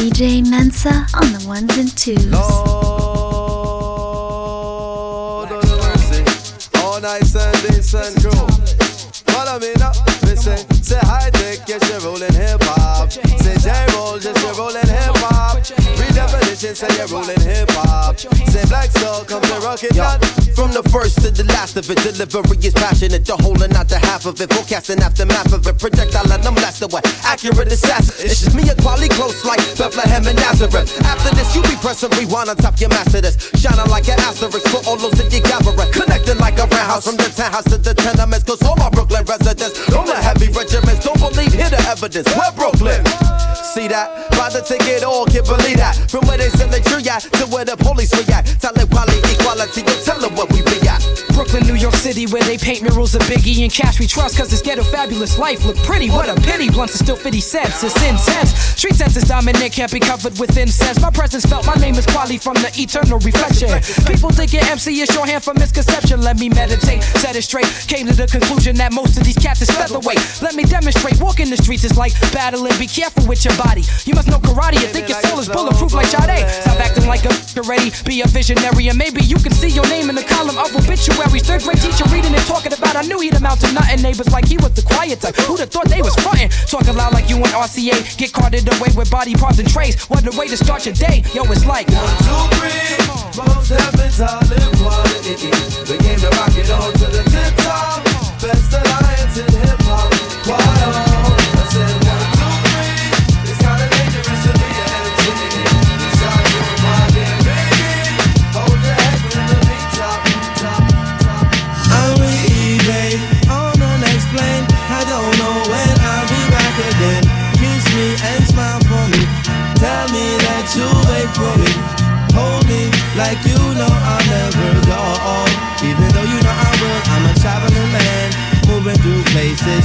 DJ Mensa on the ones and twos. Lord of mercy, all nice and decent crew. Follow me now, me say, hi, take yes, you're rolling hip hop. Say J roll, just you're rolling hip hop. Redefinition, say you're rolling hip Say Black Soul, come to rock it, from the first to the last of it, delivery is passionate. The whole and not the half of it. Forecasting aftermath of it. Projectile and I'm blessed away. Accurate assassin. It's just me and quality close like Bethlehem and Nazareth. After this, you be pressing rewind on top your master this. Shining like an asterisk for all those that you gather. Connecting like a roundhouse from the townhouse to the tenements. Cause all my Brooklyn residents, all the heavy regiments, don't believe, hear the evidence. We're Brooklyn. See that? By the ticket, all can't believe that. From where they send the tree at to where the police react. Talent, quality, equality, you tell them what we Brooklyn, New York City, where they paint murals of Biggie and Cash we trust, cause this ghetto fabulous life look pretty. What a pity, blunts are still 50 cents, it's intense. Street sense is dominant, can't be covered with incense. My presence felt, my name is Kweli from the eternal reflection. People think your MC is shorthand for misconception. Let me meditate, set it straight. Came to the conclusion that most of these cats is featherweight. Let me demonstrate, walking the streets is like battling, be careful with your body. You must know karate, you think your soul is bulletproof like Sade. Stop acting like a already, be a visionary, and maybe you can see your name in the column of Third grade teacher reading and talking about, I knew he'd amount to nothing. Neighbors like he was the quiet type. Who'd have thought they was frontin'? Talking loud like you and RCA, get carted away with body parts and trays. What a way to start your day, yo, it's like One, two, three. Most happens all in. We came to rock it on to the top. Best alliance in hip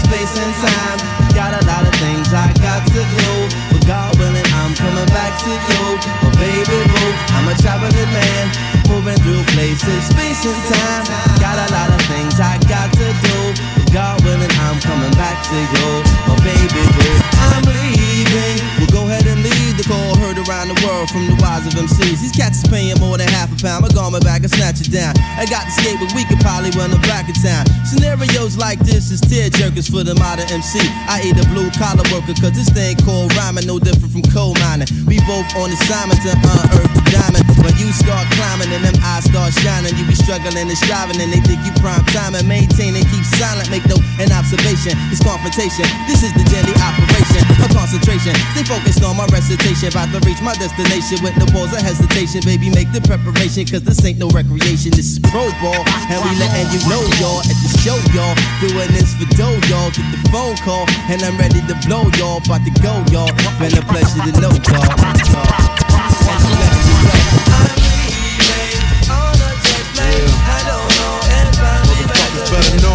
space and time. Got a lot of things I got to do. But God willing, I'm coming back to you. Oh, baby boo, I'm a traveling man. Moving through places, space and time. Got a lot of things I got to do. But God willing, I'm coming back to you. Oh, baby boo, I'm leaving. We'll go ahead and call heard around the world from the wise of MCs. These cats is paying more than half a pound. My back and snatch it down. I got the skate, but we could probably run them back in town. Scenarios like this is tear jerkers for the modern MC. I eat a blue collar worker, cause this thing called rhyming no different from coal mining. We both on assignment to unearth the diamond. When you start climbing and them eyes start shining, you be struggling and striving, and they think you prime time and maintain and keep silent. Make no an observation. It's confrontation. This is the daily operation. A concentration. Stay focused on my recitation. About to reach my destination with no pause or hesitation. Baby, make the preparation, cause this ain't no recreation. This is pro ball. And we letting you know, y'all, at the show, y'all. Doing this for dough, y'all. Get the phone call. And I'm ready to blow, y'all. About to go, y'all. Been a pleasure to know, y'all. y'all. And you let me know. I'm leaving on a jet plane. I don't know if I'll be back better again. know.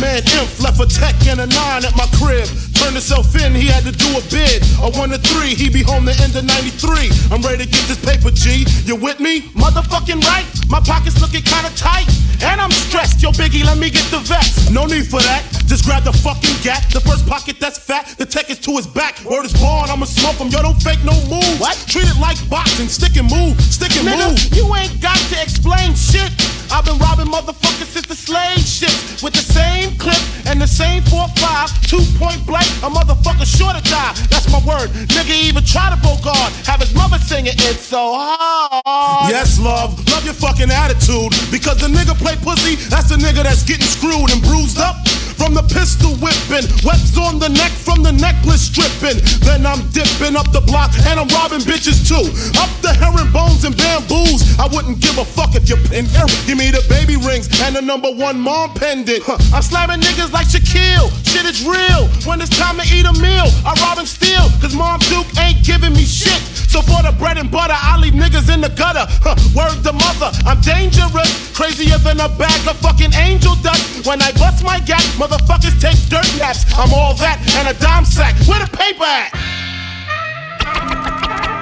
Man Inf left a tech and a nine at my crib. Turned himself in, he had to do a bid. A one to three, he be home the end of 93. I'm ready to get this paper, G. You with me? Motherfucking right. My pockets looking kinda tight. And I'm stressed. Yo, Biggie, let me get the vest. No need for that. Just grab the fucking gat. The first pocket that's fat. The tech is to his back. Word is born, I'ma smoke him. Yo, don't fake no moves. What? Treat it like boxing. Stick and move. Stick and Nigga, move. you ain't got to explain shit. I've been robbing motherfuckers since the slave ships with the same clip and the same 4-5, two point blank. A motherfucker sure to die. That's my word. Nigga even try to bogard. Have his mother singing it's so hard. Yes, love, love your fucking attitude. Because the nigga play pussy, that's the nigga that's getting screwed and bruised up. From the pistol whipping, webs on the neck from the necklace stripping. Then I'm dipping up the block and I'm robbing bitches too. Up the herringbones and bamboos. I wouldn't give a fuck if you pin Give me the baby rings and the number one mom pendant. Huh. I'm slamming niggas like Shaquille. Shit is real. When it's time to eat a meal, I rob and steal. Cause Mom Duke ain't giving me shit. So for the bread and butter, I leave niggas in the gutter. Huh. Word to mother, I'm dangerous. Crazier than a bag of fucking angel dust. When I bust my gap, motherfuckers take dirt naps. I'm all that and a dime sack. Where the paper at?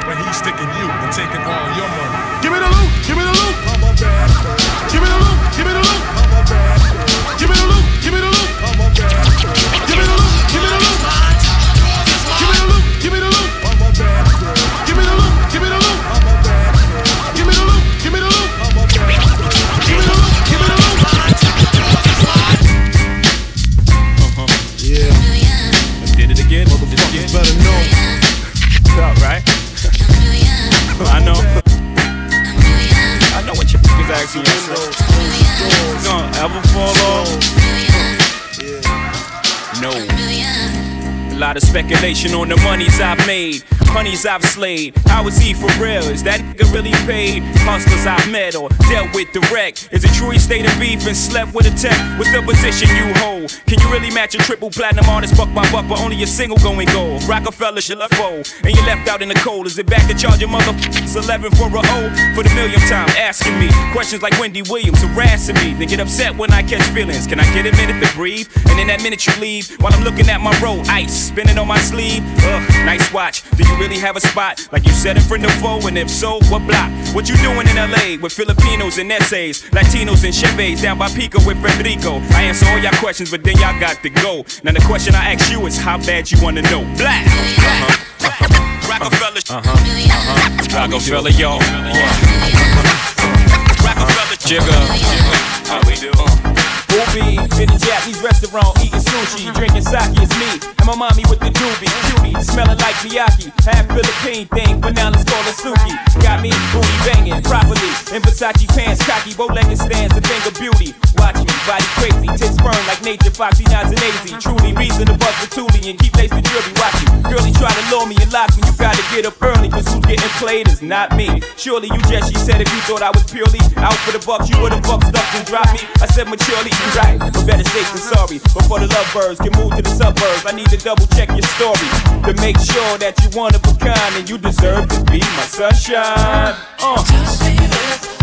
when he's sticking you and taking all your money. Give me the loot, give me the loot. I'm a bad Give me the loot, give me the loot. I'm a bad Give me the loot, give me the loot. Give me I know. I know what your is asking yourself. You gonna ever fall off? No. A lot of speculation on the monies I've made, honeys I've slayed. How is he for real? Is that nigga really paid? Hustlers I've met or dealt with direct. Is it true he stayed in beef and slept with a tech? What's the position you hold? Can you really match a triple platinum artist buck by buck, but only a single going gold? Roc-A-Fella should left foe, and you left out in the cold. Is it back to charge your motherfuckers 11 for a O? For the millionth time, asking me questions like Wendy Williams harassing me. They get upset when I catch feelings. Can I get a minute to breathe? And in that minute you leave, while I'm looking at my roll, ice spinning on my sleeve. Ugh, nice watch. Do you really have a spot like you said in front of foe? And if so, what block? What you doing in LA with Filipinos and essays, Latinos and Chevys down by Pico with Federico? I answer all y'all questions, but then y'all got to go. Now the question I ask you is how bad you wanna know. Black. Uh-huh. Roc-A-Fella. Uh-huh. Uh-huh. Roc-A-Fella, y'all. Roc-A-Fella, Jigga. How we do? Ruby, in a Japanese restaurant eating sushi, mm-hmm. drinking sake is me, and my mommy with the doobie, cutie, smelling like Miyake, half Philippine thing, but now let's call it Suki. Got me booty banging properly, in Versace pants, cocky, bow-legged stands, a thing of beauty. Watch me, body crazy, tits burn like nature, foxy, nods and lazy. Mm-hmm. Truly reason to bust the toolie and keep lacing jewelry. Watch you, girlie try to lure me and lock me, you gotta get up early, cause who's getting played is not me. Surely you just, she said, if you thought I was purely out for the bucks, you would've bucked up and dropped me. I said maturely, right, better safe than sorry. Before the lovebirds can move to the suburbs, I need to double check your story to make sure that you one of a kind and you deserve to be my sunshine. Uh.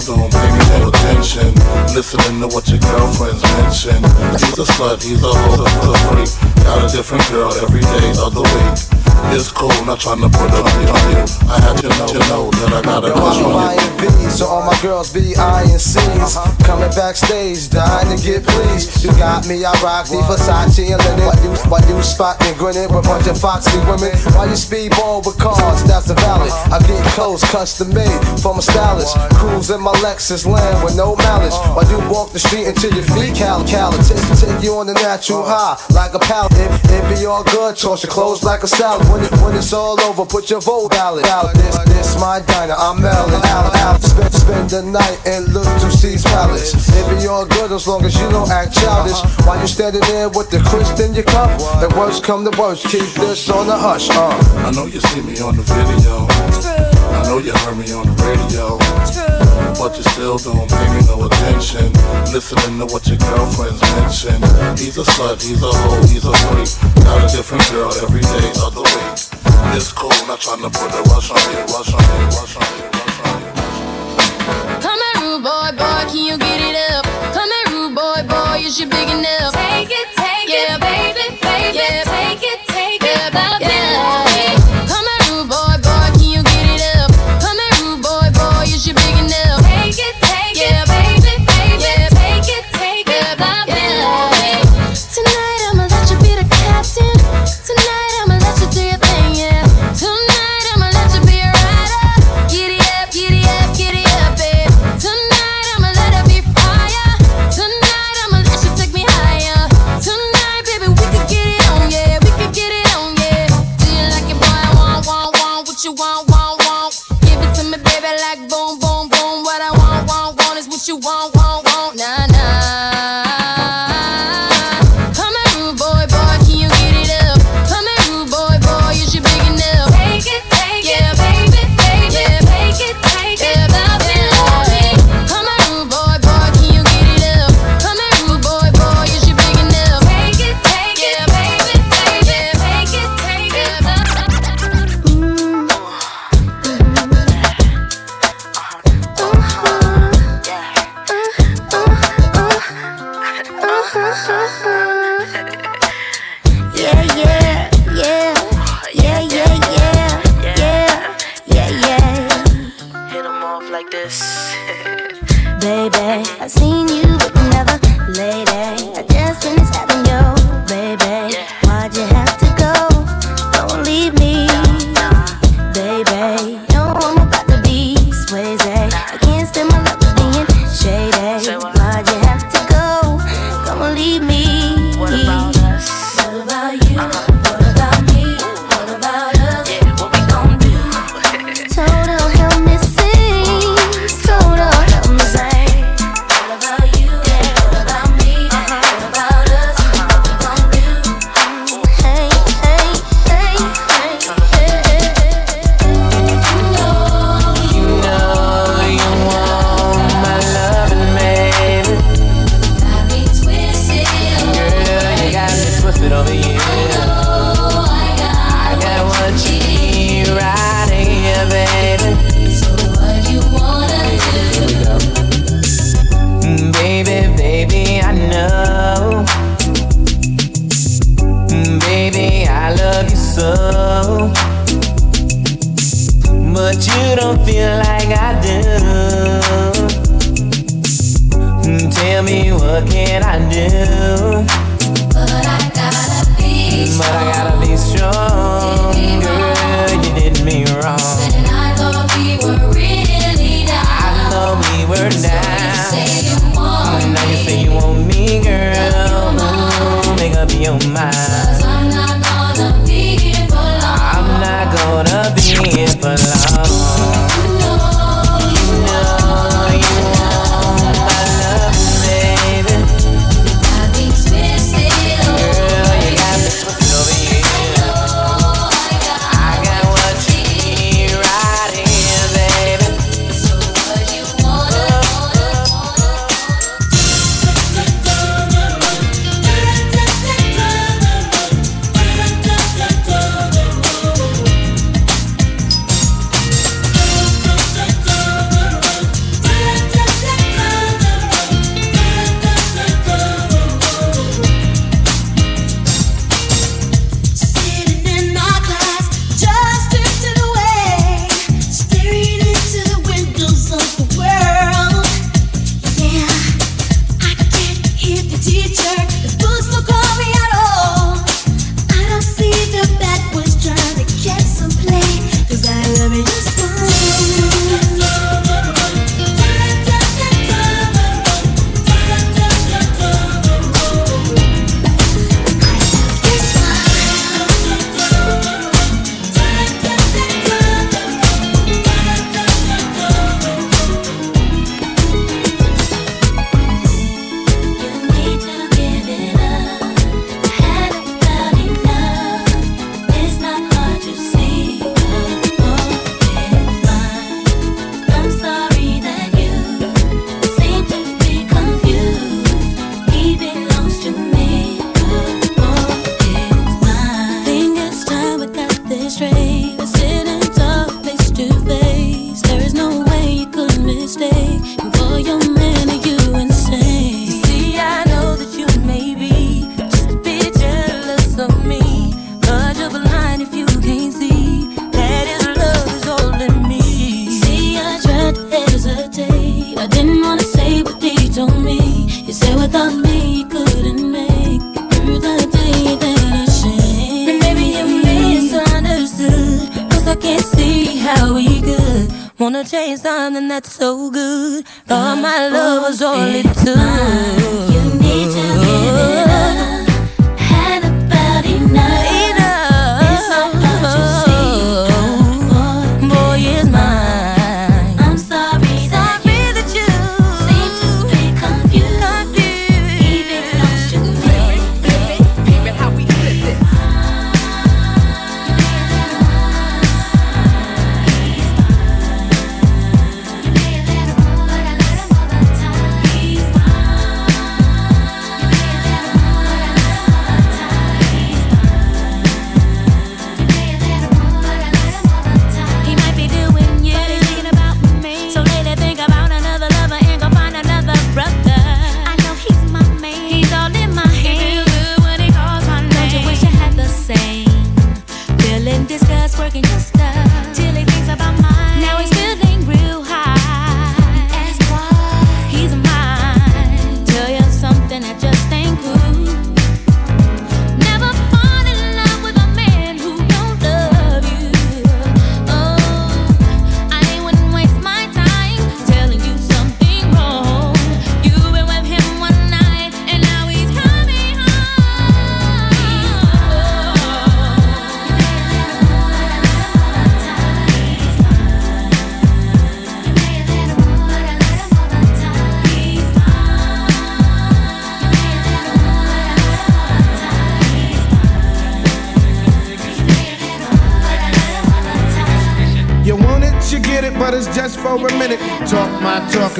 Don't pay me no attention. Listening to what your girlfriends mention. He's a slut, he's a hoe, he's a freak. Got a different girl every day of the week. It's cool, not trying to put on you. on you. I had to know, to know that I got a crush I'm on you. so all my girls be I and C's. Uh-huh. Coming backstage, dying to get pleased. You got me, I rock the Versace and linen. Why you, why you spot and grinning with a bunch of foxy women? Why you speedball with cars? That's the valid. I get clothes custom made from a stylist. Cruise in my Lexus land with no malice. Why you walk the street until your feet cal cal take, take you on the natural high like a pallet. It, it be all good, toss your clothes like a salad. When, it, when it's all over, put your vote ballot out. This, this my diner, I'm Melon. Out, out. Spend, spend the night and look to C's palace. It be all good as long as you don't act childish. While you standing there with the crisp in your cup, the worst come the worst, keep this on the hush. Uh. I know you see me on the video. Know you heard me on the radio. But you still don't pay me no attention. Listening to what your girlfriends mention. He's a slut, he's a hoe, he's a freak. Got a different girl every day of the week. It's cool, not trying to put a rush on you, rush on you, rush on you, rush on. Come here, rude boy, boy, can you get it up? Come here, rude boy, boy, is you big enough?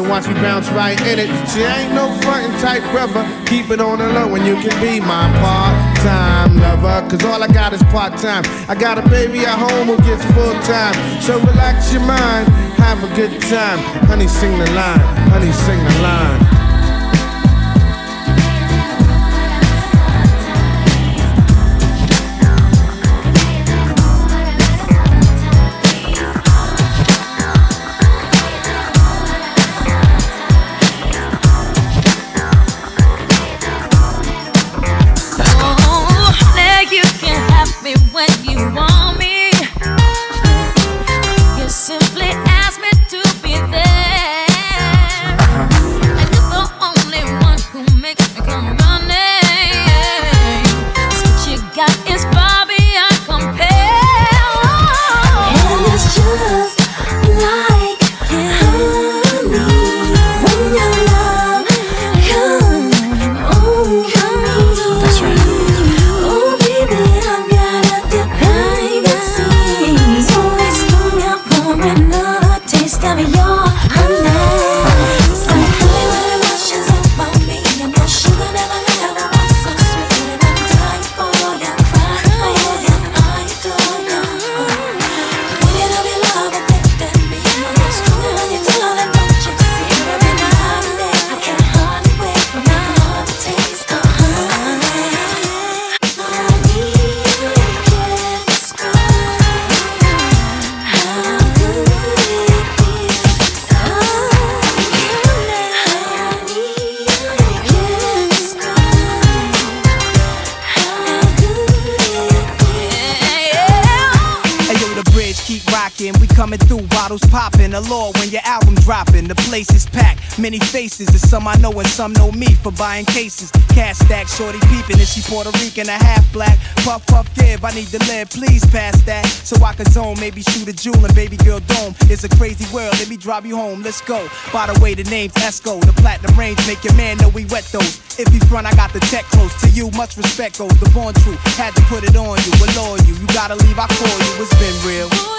watch me bounce right in it. She ain't no frontin' type brother. Keep it on the low and you can be my part-time lover. Cause all I got is part-time. I got a baby at home who gets full-time. So relax your mind, have a good time. Honey, sing the line. Honey, sing the line. some know me for buying cases. Cash stack, shorty peeping, and she Puerto Rican, a half black. Puff, puff, give, I need to live, please pass that. So I can zone, maybe shoot a jewel and baby girl dome. It's a crazy world, let me drive you home, let's go. By the way, the name's Esco, the platinum range, make your man know we wet those. If he front, I got the tech close to you, much respect goes, the born truth. Had to put it on you, allure you, you gotta leave, I call you, it's been real.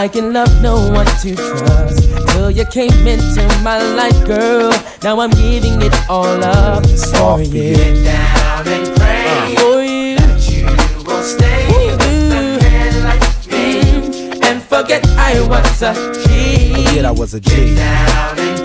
I can love no one to trust. Till you came into my life, girl. Now I'm giving it all up for you. Get down and pray uh, for you. That you will stay Ooh. with a like me. Mm. And forget I was a G. Forget I was a G. Get down and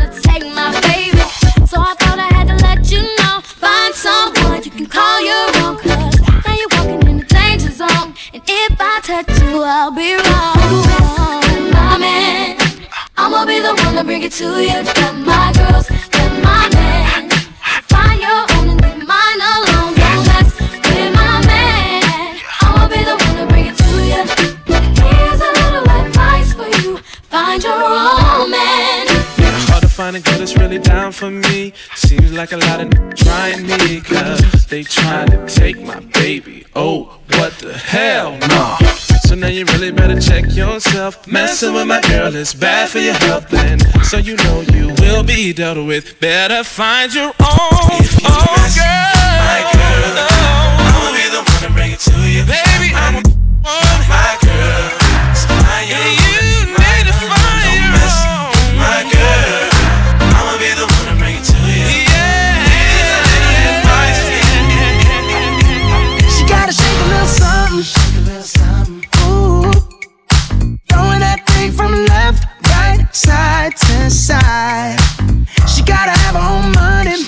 to take my baby. So I thought I had to let you know. Find someone you can call your own. Cause now you're walking in the danger zone. And if I touch you, I'll be wrong. My man, I'ma be the one to bring it to you. Got my girls, got my for me. Seems like a lot of n- trying me, cause they trying to take my baby. Oh, what the hell, no. So now you really better check yourself. Messing with my girl is bad for your health, and so you know you will be dealt with. Better find your own, own oh, girl. My girl, I'ma be the one to bring it to you. Baby, I'm one, my girl. Your She gotta have her own money.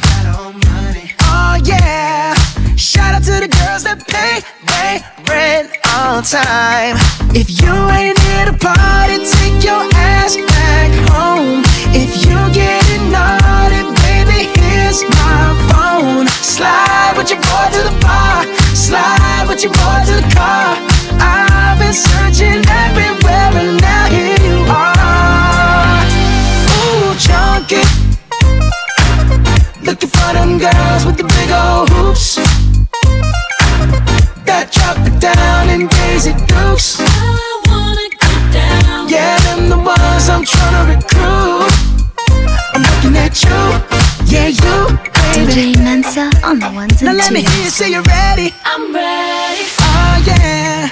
Oh yeah. Shout out to the girls that pay rent on time. If you ain't here party, take your ass back home. If you naughty, baby, here's my phone. Slide with your boy to the bar. Slide with your boy to the car. I've been searching everywhere and now here you are. Ooh, chunky. Looking for them girls with the big old hoops. That drop it down in Daisy Dukes. I wanna get down. Yeah, them the ones I'm trying to recruit. I'm looking at you, yeah, you, baby. DJ Mensa on the ones and Now and let me hear you say you're ready. I'm ready. Oh yeah.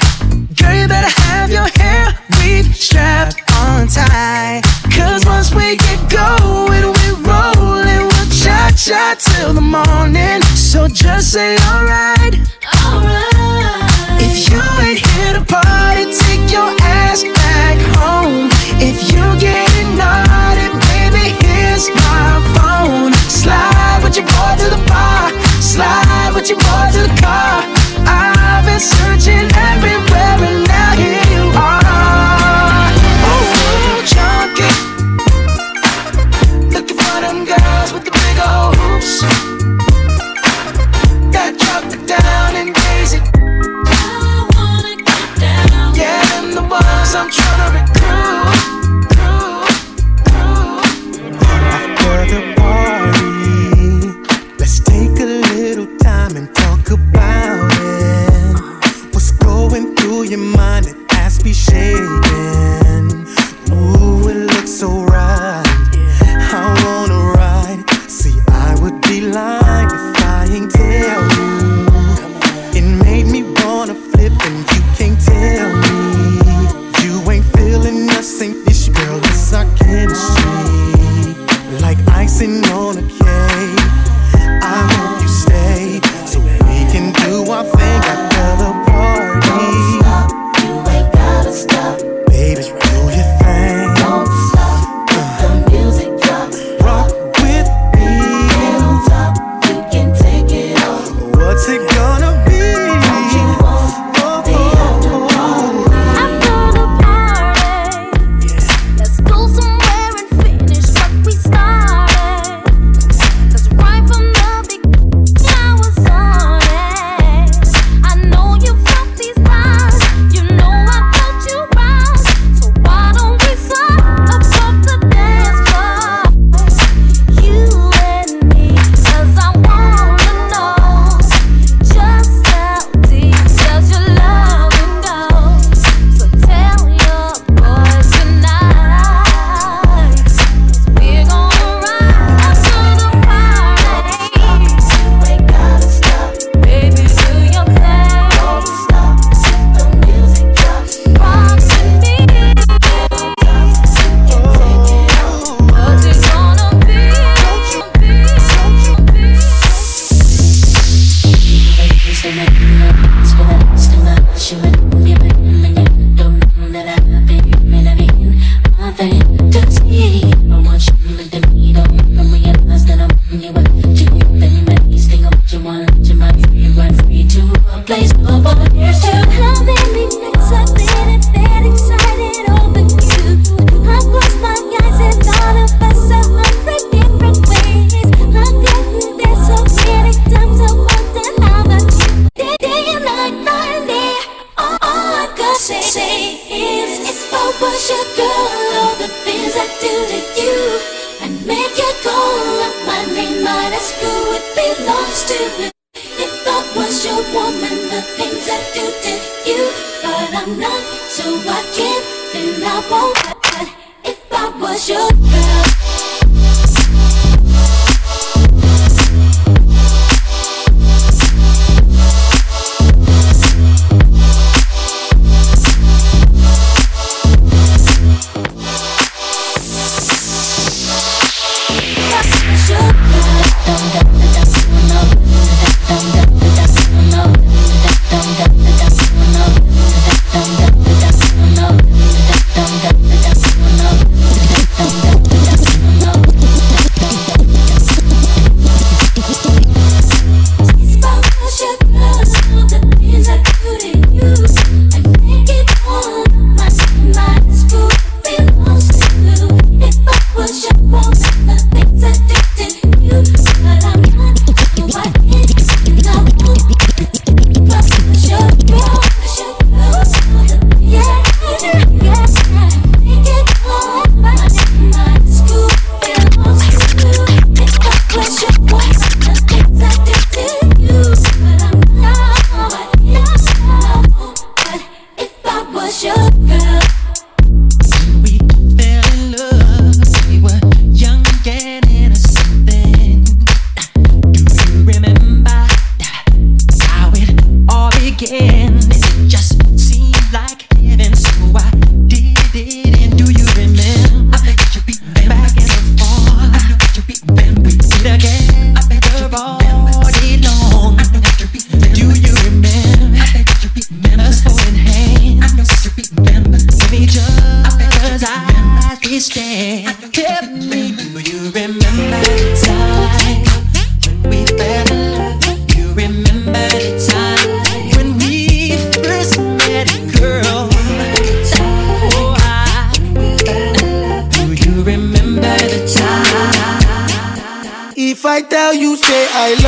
Girl, you better have your hair weave strapped on tight. Cause once we get going, we rollin', we'll cha cha till the morning. So just say alright. Alright. If you ain't here to party, take your ass back home. If you getting naughty, baby, here's my phone. Slide with your boy to the bar. Slide with your boy to the car. I've been searching everywhere and now here you are. Ooh, chunky. With the big old hoops. That drop it down and Daisy. I wanna get down. Yeah, them the ones I'm trying to recruit.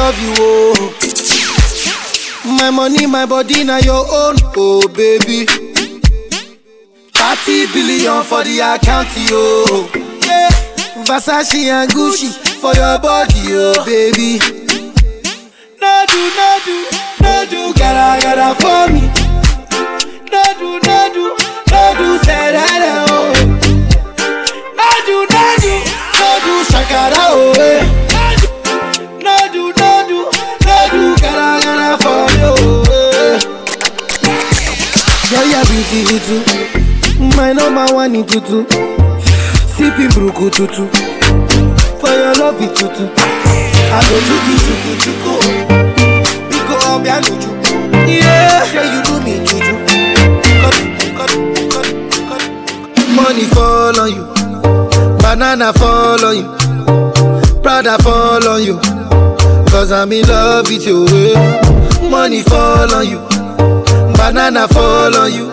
Love you, oh. My money, my body, now your own, oh baby. 30 billion for the account, yo. Yeah. Versace and Gucci for your body, oh baby. No do, no do, no do, gotta, gotta for me. No do, no do, no do, say that, oh. Do, no shakara, oh. eh. You're too. My number one in tutu. Sipping bruku tutu. For your love it tutu. I go tuki tuku tuku. Biko obia nuju. Yeah, yeah, you do me juju. Money fall on you. Banana fall on you. Prada fall on you. Cause I'm in love with you. eh. Money fall on you. Banana fall on you.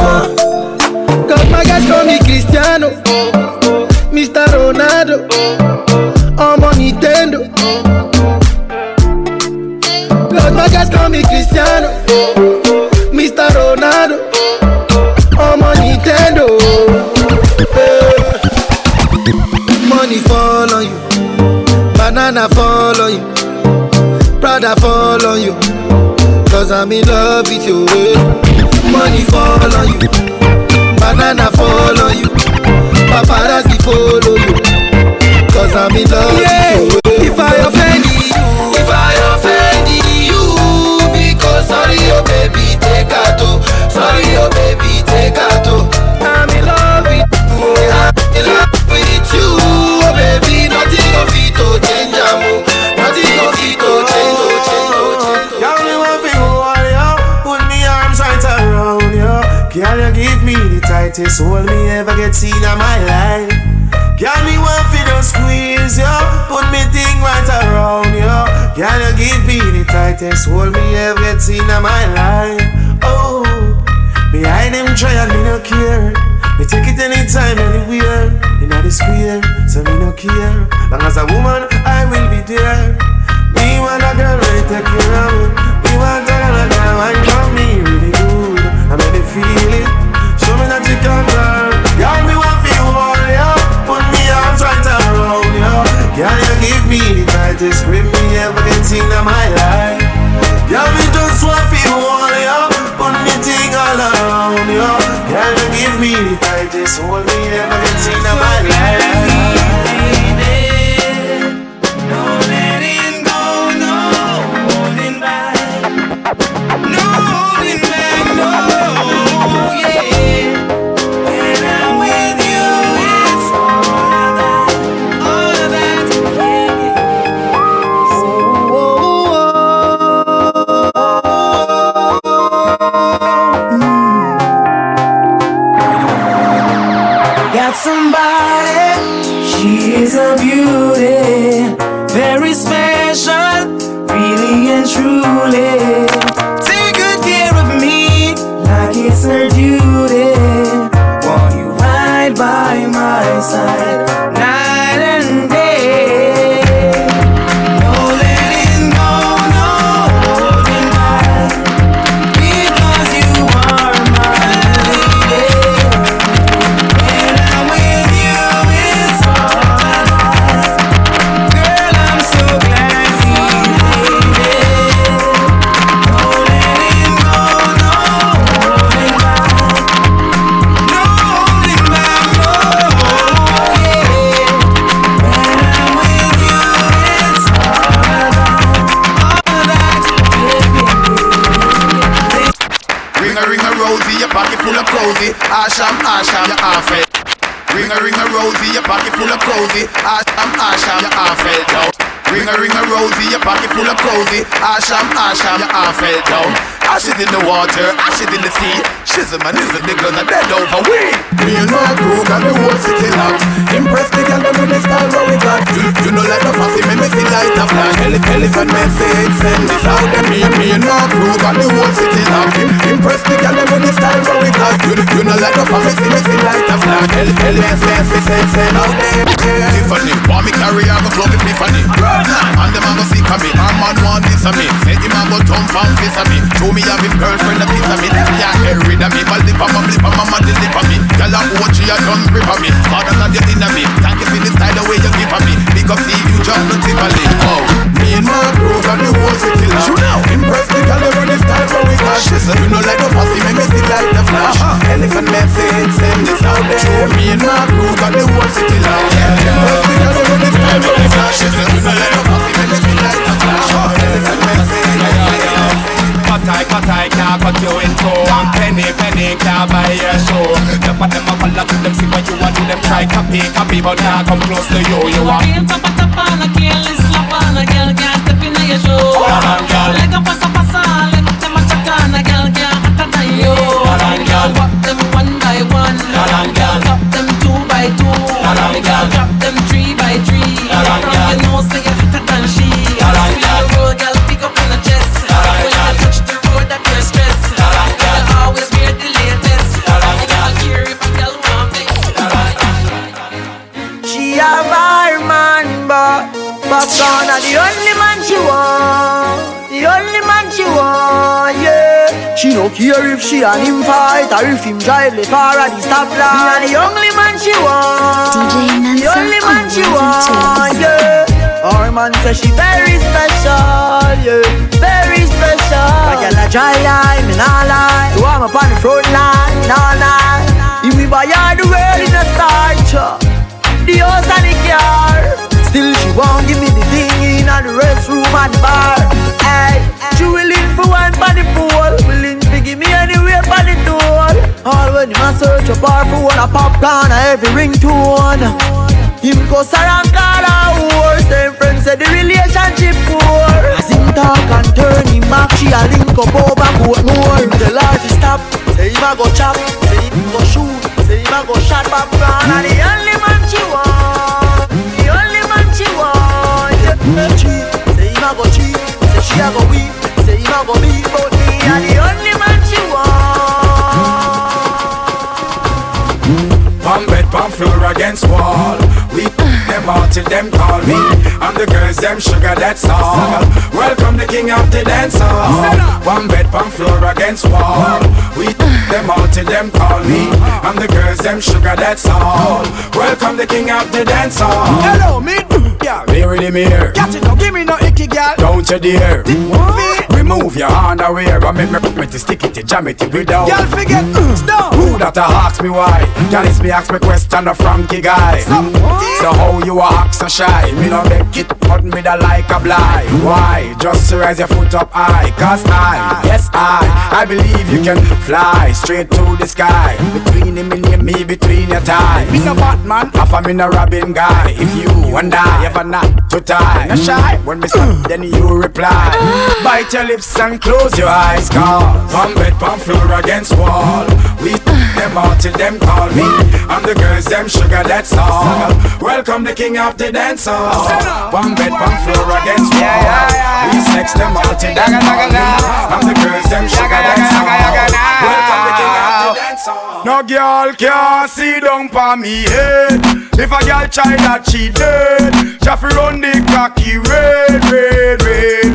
Cause my guys call me Cristiano, Mr. Ronaldo, I'm on Nintendo. Cause my guys call me Cristiano, Mr. Ronaldo, I'm on Nintendo. Eh. Money fall on you, banana fall on you, Prada fall on you. Cause I'm in love with you. eh. Money fall on you, banana fall on you, paparazzi follow you. Cause I'm in love with you. If I offend you, if I offend you, because sorry, oh baby, take a toe. Sorry, oh baby, take a toe. I'm in love with you. I'm in love with you, oh baby. Nothing of it to change, tightest hold me ever get seen in my life. Can me one for the squeeze, yo? Put me thing right around, yo. Can you give me the tightest hold me ever get seen in my life? Oh, behind them try and me no care. Me take it anytime, anywhere. In the square, so me no care. Long as a woman, I will be there. Me want a girl ready take care of me. Me want grip me ever get in my life? Girl, me just want feel all ya. Put me thing all around you give me the tightest hold me ever get in my life? Sea. Shizzle man is a nigga Tiffany, want me carry out the club Epiphany. And them a go see me. Our man want this of me. Say him a go thump and kiss of me. Show me have him girlfriend a piece of me. Can't get rid of me. But lip on my lip on my mama deliver me. Girl a watch you a done grip of me. Father not your inner me. Thank you for the style the way you give of me. Big up see you jump no of Oh, me and my crew got the whole city locked. Shoot now. Impress the girl over the style what we got. She said you know like the fussy make me see like the flash. Uh-huh. Elephant message send this out there. Me and my crew got the whole city locked. Impress the girl over the style what we got. She said you know like the fussy make me see like the flash. Elephant message. Cut I, cut can't cut you in two And penny, penny, can't buy your show The of them a follow to them, see what you want to them Try copy, copy, but can't come close to you You are Can't tap a tap on a careless slap on a girl can't step in your show. Hold on, girl. Like a pasa pasa, let them a chat on a girl can't hotter than you. Hold on, girl. Walk them one by one. Hold on, girl. Top them two by two. Hold on, girl. Drop them three by three. Hold on, From girl. your nose say you're hotter than she. Hold on, Feel the road, girl, pick up on the chest. Hold on, When you touch the road, that you're stressed. Hold on, girl. You always wear the latest. Hold on, You don't care if a girl want flex. She have her man, but Popcaan are the only man she want. She no care if she and him fight or if him drive the far at the stoplight. Me and the only man she want. DJ The only man she want, yeah. Our man say she very special, yeah, very special. My girl a dry line, me nah lie. So I'm up on the front line, nah lie. If we buy her the world in a starch, the house and the car. Still she won't give me the thing in and the restroom and the bar. All when him a search up her for one a Popcaan a every ringtone. Him go around call her horse. Them friends say the relationship poor. As him talk and turn him back, she a link up over Portmore. Him tell her to stop, say him a go chop, say him go shoot Say him a go shot Popcaan are the only man she want. The only man she want. Cheat, say him a go cheat, say she a go weep, say him a go be, but them out till them call me. I'm the girls, them sugar, that's all. Welcome the king of the dance hall. One bed, pam floor against wall. We them out till them call me. I'm the girls, them sugar, that's all. Welcome the king of the dance hall. Hello, me. Yeah. The mirror. Catch it, don't give me no icky, girl. Don't you dare Remove your underwear and make me put me to stick it to jam it without Girl, forget mm. mm, stop. Who that a ask me why? Mm. Girl, it's me ask me question a Frankie guy. So how you a act so shy? Me no make it but me da like a blind. Why? Just raise your foot up high Cause I, yes I, I believe you can fly Straight to the sky. Between him and me, between your tie. Me no Batman, half a me no Robin guy. If you and I ever not to tie. No shy, when me stop then you reply. Ah. Bite your lips and close your eyes. Cause one bed, one floor against wall. We them out till them call me. I'm the girls, them sugar, that's all. Welcome the king of the dance hall. One bed, one floor against wall. We sex them out till them call me. I'm the girls, them sugar, that's all. Welcome the king of the dance hall. No girl can see down for me head. If a girl try that she dead. Fi run the cocky red, red, red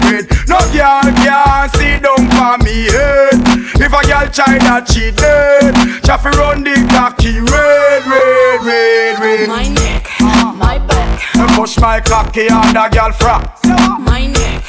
No girl can see down for me head If a girl try that she dead. She fi run the cocky red, red, red, red. My neck, my back, Me push my cocky on the girl frack my neck,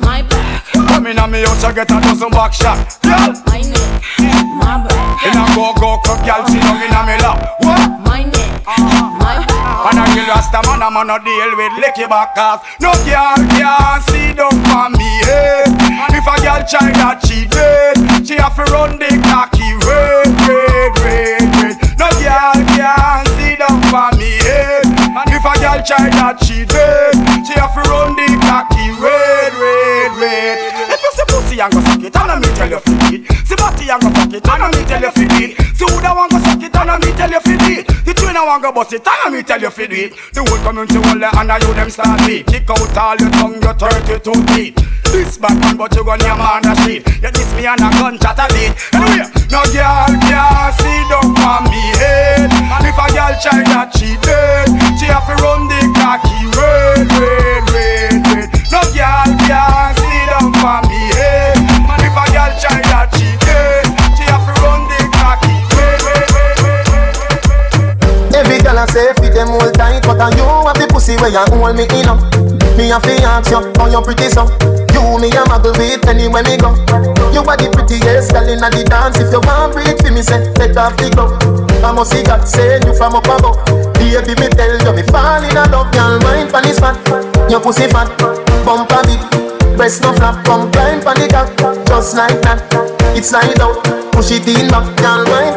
my back, Come in on me house I get a dozen back shot. Girl, my neck, my back, in a go go cook girl sit down in a me lap. What? my neck. And I kill Rasta man, I'm on no deal with licky back cause No girl can see down for me head If a girl try that she dead. She have to run the cocky red, red, red, red. No girl can see down for me eh? head If a girl try that she dead. She have to run the cocky red, red, red Pussy and go suck it, and me tell you fit it See body and go fuck it, and me tell you fit it See who that want go suck it, and me tell you fit it The I want go bust it, and me tell you fit it The whole community will let and you them start beat. Kick out all your tongue, your 32 teeth. This bad man, but you gon' your man a shit You diss me and a gun chat a beat. Anyway, no girl can see down on me head. And if a girl try that she dead. She have to run the cocky red, red, red, red. No girl can see down on me head girl I say fit them all tight But I you have the pussy where you hold me in up Me a fi ask you how you pretty so. You me a muggle with anywhere me go. You are the prettiest girl inna the dance If you want breathe for me say take off the glove I must see God send you from up above. Baby me tell you me fall in love Girl mind pan is fat Your pussy fat Bumper big Breast no flap Come climb pan the cock Just like that It's slide out Push it in back Girl wine,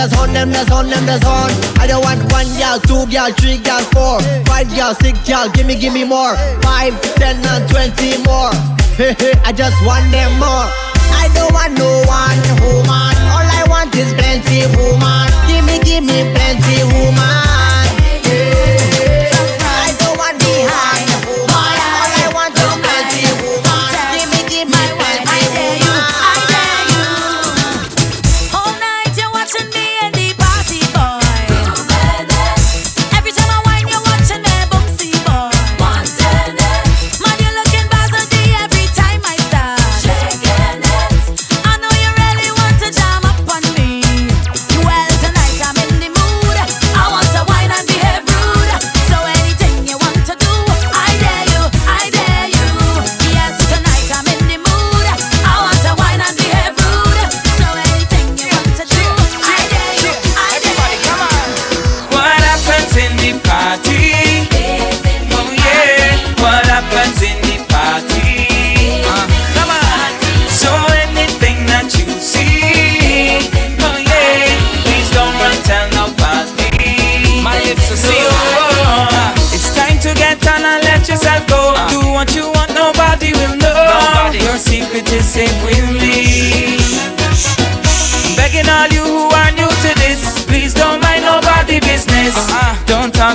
that's on, them that's on, them that's on. I don't want one girl, two gal, three gal, four, five gal, six gal. Give me, give me more. Five, ten, and twenty more. Hey, I just want them more. I don't want no one woman. All I want is plenty woman. Give me, give me plenty woman. Yeah.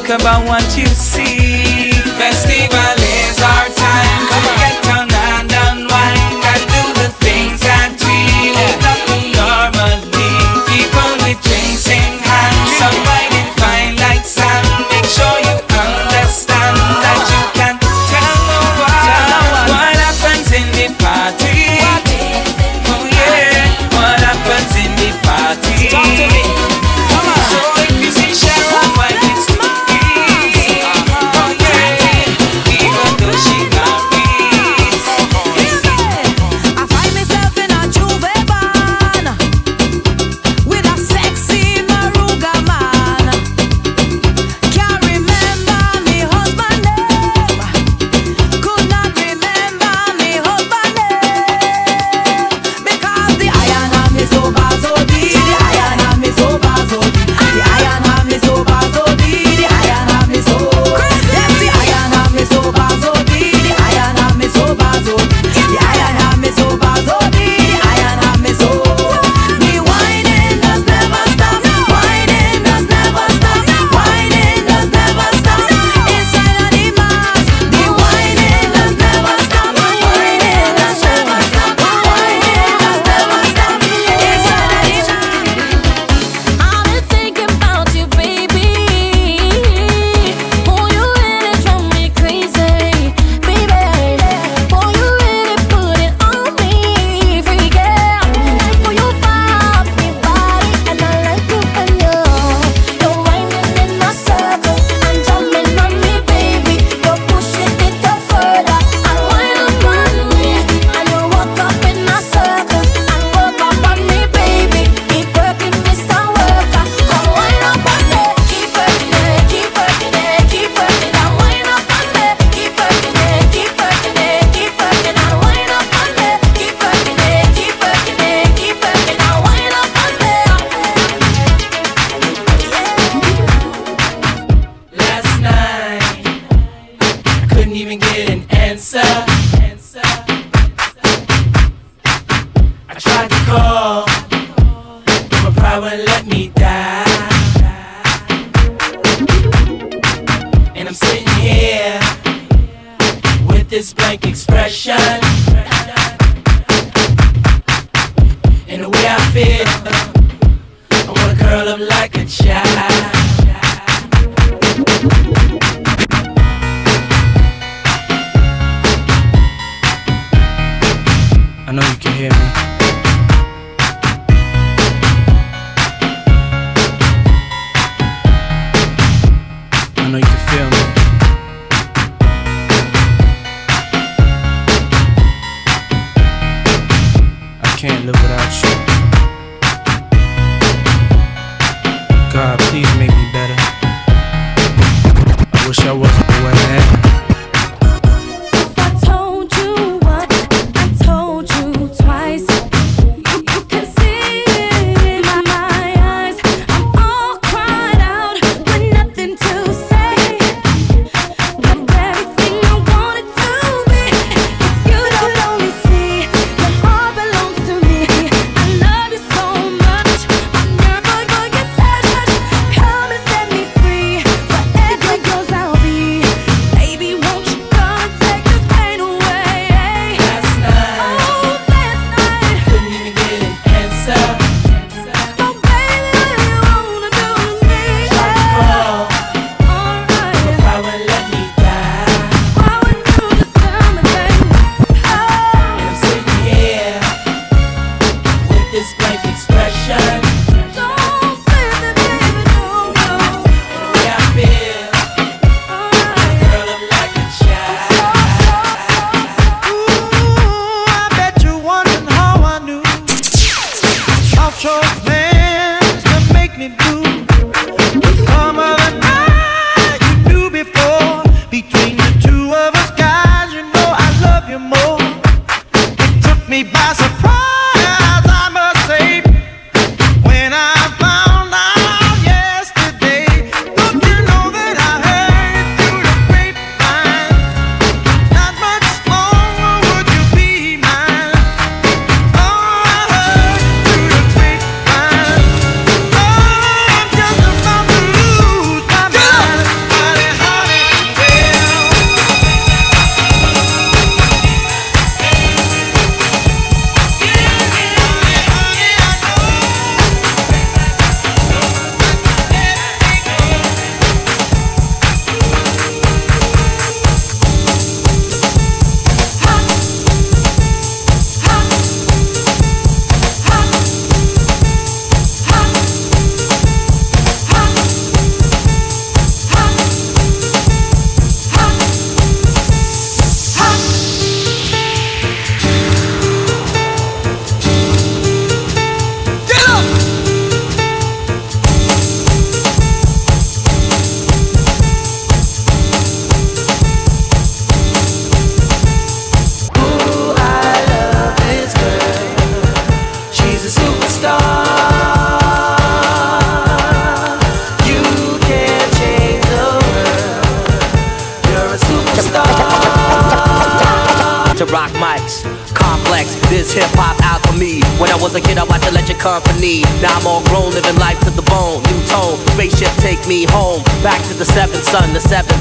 talk about what you.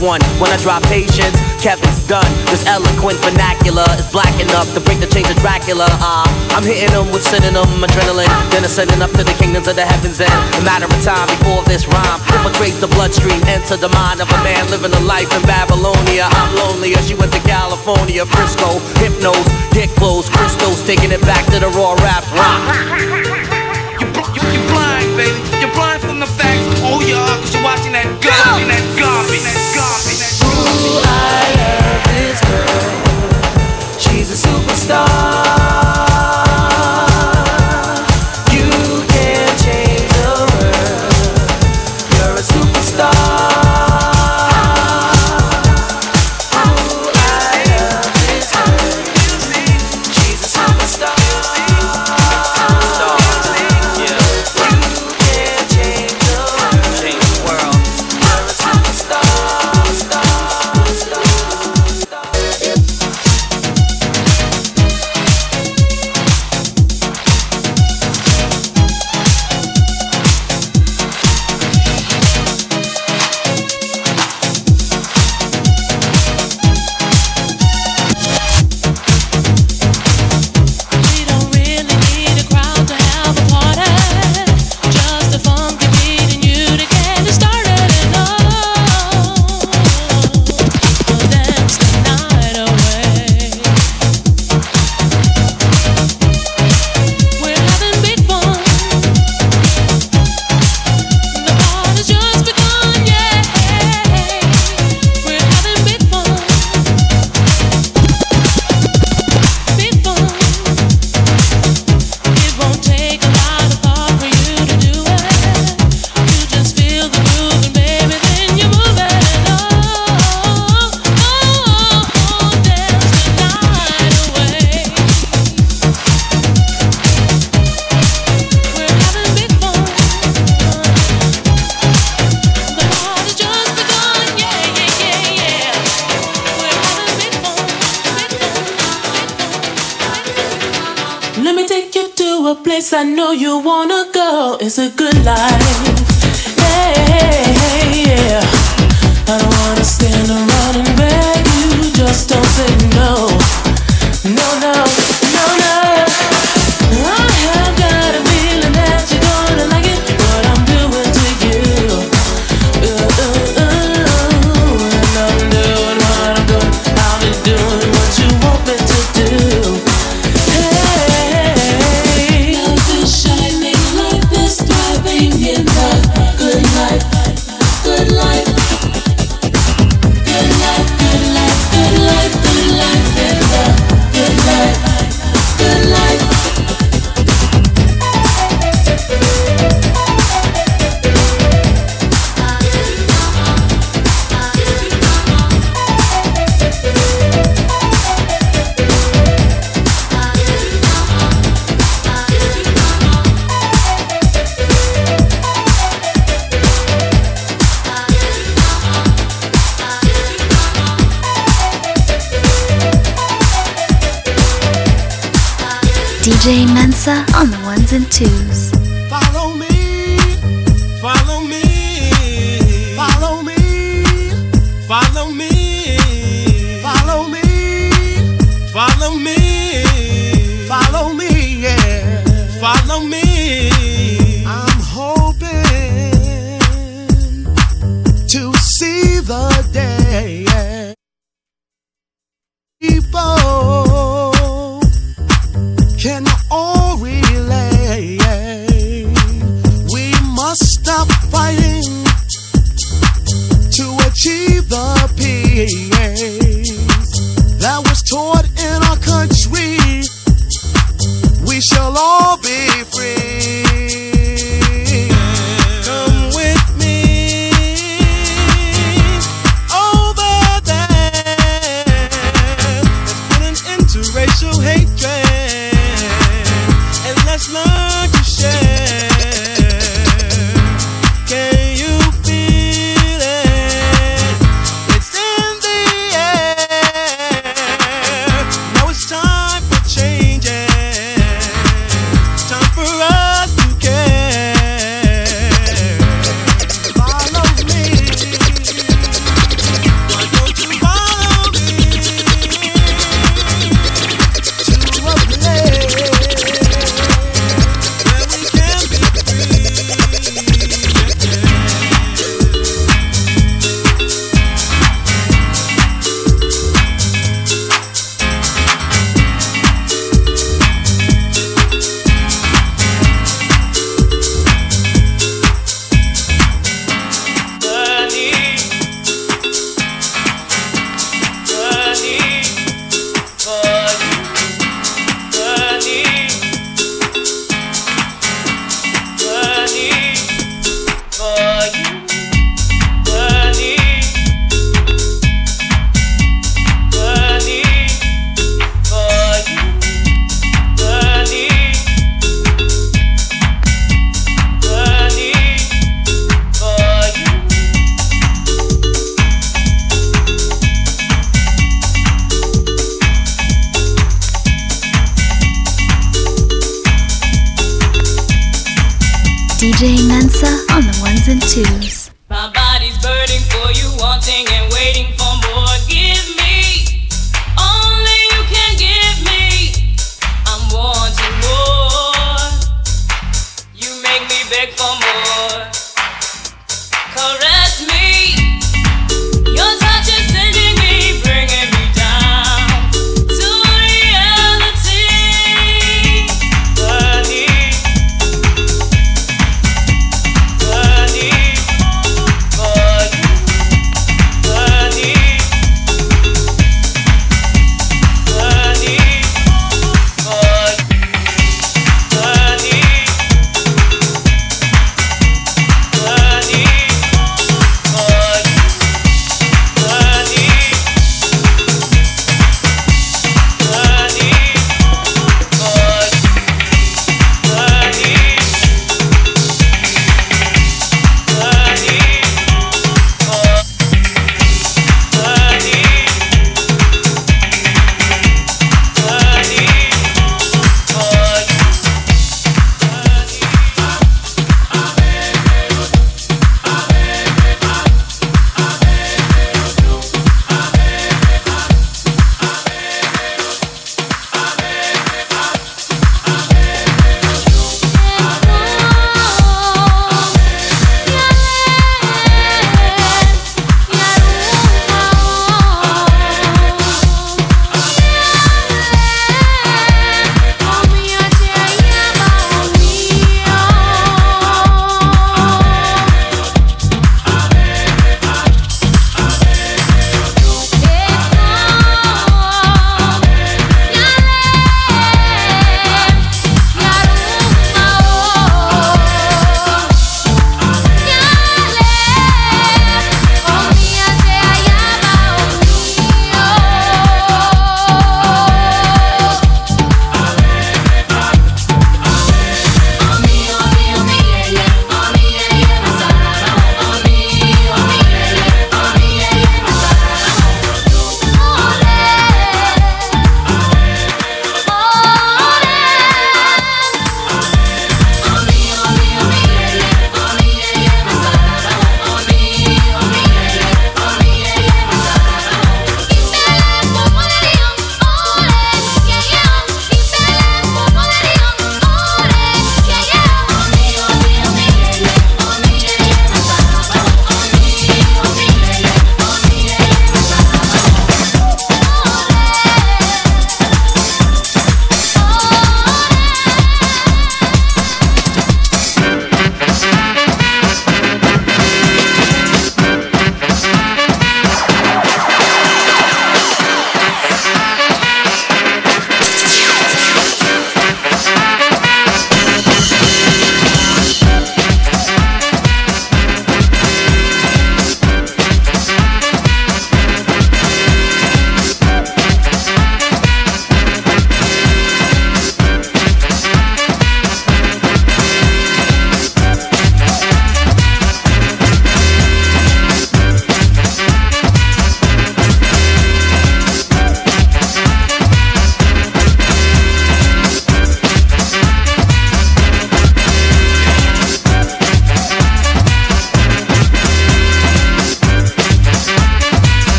one. When I drop patience, Kevin's done. This eloquent vernacular is black enough to break the chains of Dracula. Ah, uh, I'm hitting them with synonym adrenaline, then ascending up to the kingdoms of the heavens. And a matter of time before this rhyme infiltrates the bloodstream, enter the mind of a man living a life in Babylonia. I'm lonelier. She went to California, Frisco, hypnos, get close, crystals, taking it back to the raw rap. Rock. You, you, you blind, baby. Oh yeah, cause you're watching that that that that. Ooh, I love this girl. She's a superstar.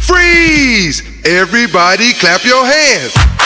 Freeze! Everybody clap your hands.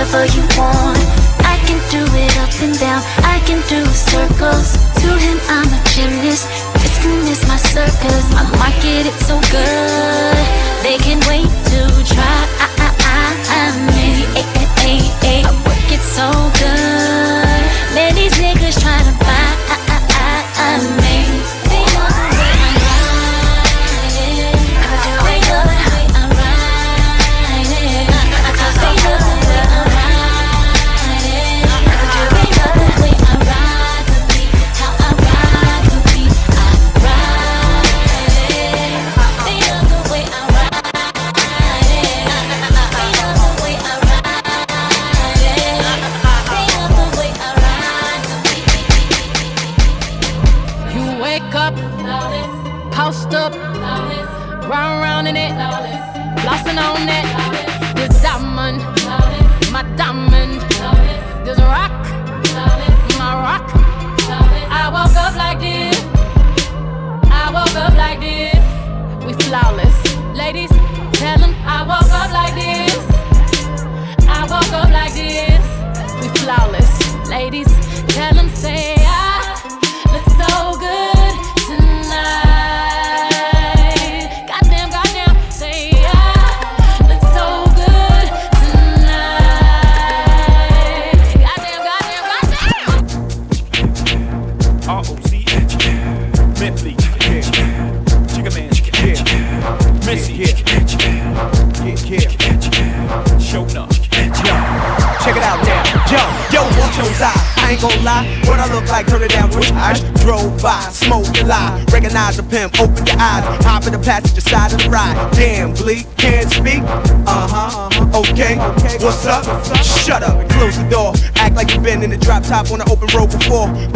Or however you want. I can do it up and down, I can do circles. To him, I'm a gymnast. This can miss my circus. I market it so good, they can wait to try. I, I, I, ay, ay. I work it so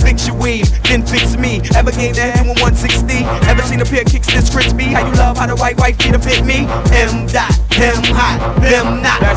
fix your weave, then fix me, ever gave that hand with 160, ever seen a pair of kicks this crispy, how you love how the white wife feet fit me,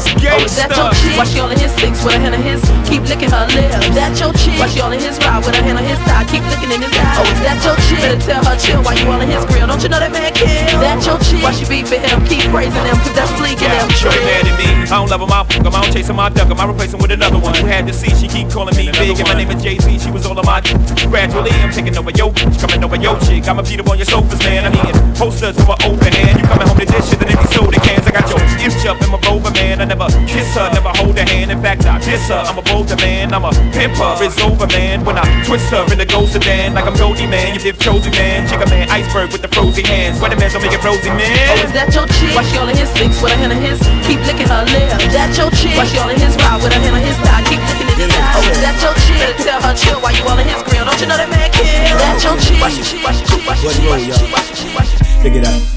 them not, that's Oh, is that your chick? Why she all in his six with a hand on his? Keep licking her lips. That your chick? Why she all in his ride with a hand on his thigh? Keep looking in his eyes. Oh, is that your chick? Better tell her chill Why you all in his grill. Don't you know that man kill? That your chick? Why she beat for him? Keep praising him, cause that's fleeking him. Shorty mad at me. I don't love him, I fuck him. I don't chase him, I duck him. I replace him with another one. Who had to see? She keep calling me big, and my name is Jay Z. She was all of my. Gradually, I'm taking over your bitch, coming over your chick. I'ma beat up on your sofas, man. I'm eating posters with an open hand. You coming home to this shit, and empty soda cans. I got your itch up in my rover, man. I never kiss her, never hold her hand. In fact, I diss her. I'm a bolder man, I'm a pimper. It's over, man. When I twist her in the ghost sedan, like I'm Goldie Man, you dip chosen man. Chicken man, iceberg with the frozen hands. Weather man, don't make it frozen, man. Oh, is that your chick? Why she all in his six with a hand of his? Keep licking her lips. That your chick? Why she all in his ride with a hand of his thigh? Keep licking in his eye. Oh, is that your chick? Tell her chill while you all in his grill. Don't you know that man kill? That your chick? Why she, why she, why she, why she, why she, why she, why she, Pick it up. I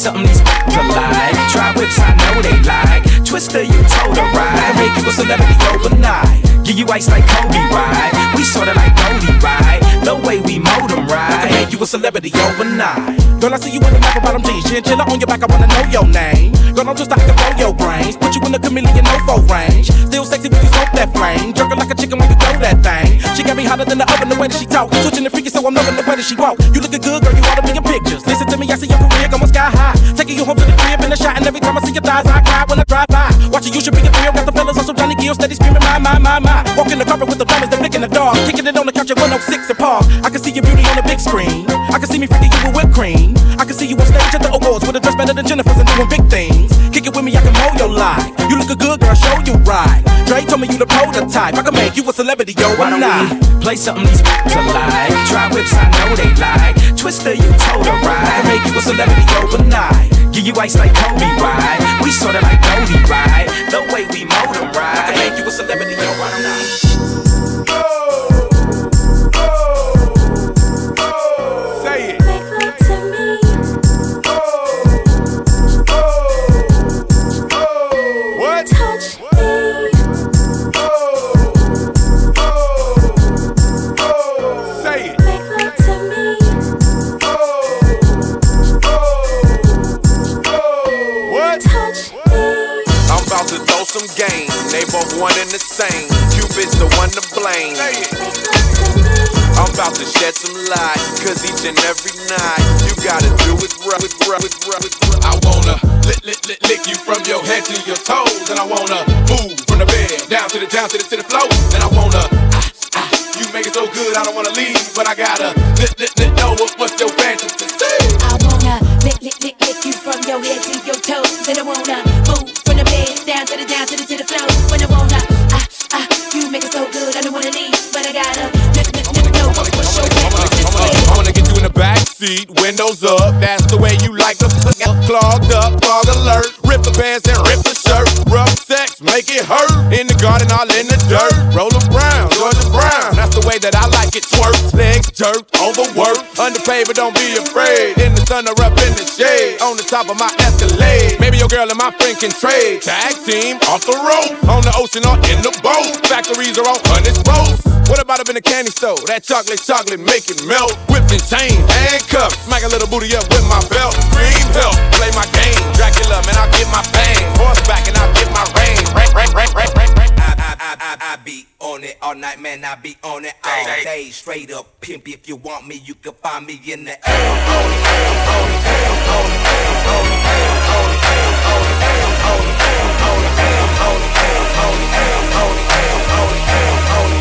something these to like. Try whips, I know they like. Twister, you told her right. Make you a celebrity overnight. Give you ice like Kobe, right? We sorta like Goldie, right? The way we mold 'em, right? Make you a celebrity overnight. Girl, I see you in the map bottom jeans. Chinchilla on your back, I wanna know your name. Girl, I'm just like to blow your brains. Put you in the chameleon no range. Still sexy when you smoke that flame. Jerking like a chicken when you throw that thing. She got me hotter than the oven the way that she talk. Switching the freaky, so I'm loving the way that she walk. You looking good, girl, you ought to be in pictures. Listen to me, I see your career going sky high. Taking you home to the crib in a shot, and every time I see your thighs, I cry when I drive by. Watching you should be a the fellas on some Johnny Gill, steady screaming, my, my, my, my. Walking the carpet with the diamonds, they're licking the dog. Kicking it on the couch at 106 and Park. I can see your beauty on the big screen. I can see me freaking you with whipped cream. I can see you on stage at the awards with a dress better than Jennifer's and doing big things. Kick it with me, I can mold your life. You look a good girl, show you right. Dre told me you the prototype. I can make you a celebrity, yo, Why don't not? play something these to like? Try whips, I know they like. Twister, you told her right. I can make you a celebrity overnight. Give you ice like Kobe, right? We sorta like Goldie, right? The way we mold right? I can make you a celebrity overnight. They both one and the same. Cupid's the one to blame. I'm about to shed some light. Cause each and every night, you gotta do it right. With, right, with, right, with. I wanna lick, lick, lick, lick you from your head to your toes, and I wanna move from the bed down to the down to the to the floor, and I wanna. Ah, ah, you make it so good, I don't wanna leave, but I gotta lick, lick, lick, know what, what's your fantasy. I wanna lick, lick, lick, lick you from your head to your toes. And I wanna seat, windows up. That's the way you like the clogged up, fog alert. Rip the pants and rip the shirt. Rough sex, make it hurt. In the garden, all in the dirt. Roll Brown, Georgia Brown. That's the way that I like it. Twerk, legs jerk, overwork. Underpaid, but don't be afraid. In the sun or up in the shade. On the top of my Escalade. Maybe your girl and my friend can trade. Tag team off the road. On the ocean or in the boat. Factories are on hundreds boats. What about up in the candy store? That chocolate, chocolate, make it melt. Whips and chains, handcuffs. Smack a little booty up with my belt. Scream help, play my game. Dracula, man, I'll get my bang. Horseback and I'll get my rain. Rank, rank, rank, rank, rank, rank. I, I, I, I, I be on it all night, man. I be on it all day. Straight up pimp. If you want me, you can find me in the air. on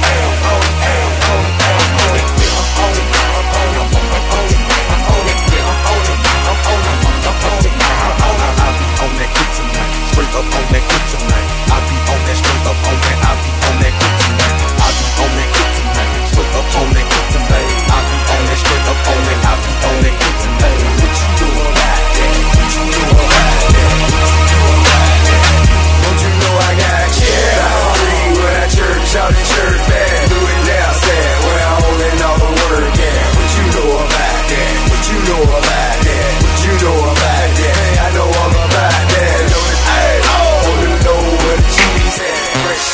straight up on that kryptonite. I be on that straight up on that. I be on that kryptonite. I be on that kryptonite, straight up on that kryptonite. I be on that straight up on that. I be on that kryptonite. What you doing right there? What you doing right there? What you doing right there? Don't you know I got kids? I agree with that church out in church band. Do it now, sad. Where I'm holding all the work at. What you know about that? What you know about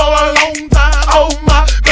for a long time. Oh my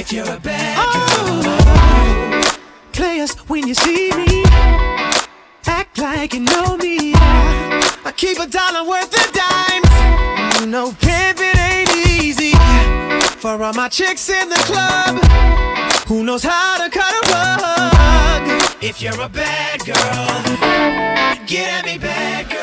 If you're a bad girl, oh, players, when you see me, act like you know me. I keep a dollar worth of dimes. You know, pimping ain't easy. For all my chicks in the club, who knows how to cut a rug? If you're a bad girl, get at me, bad girl.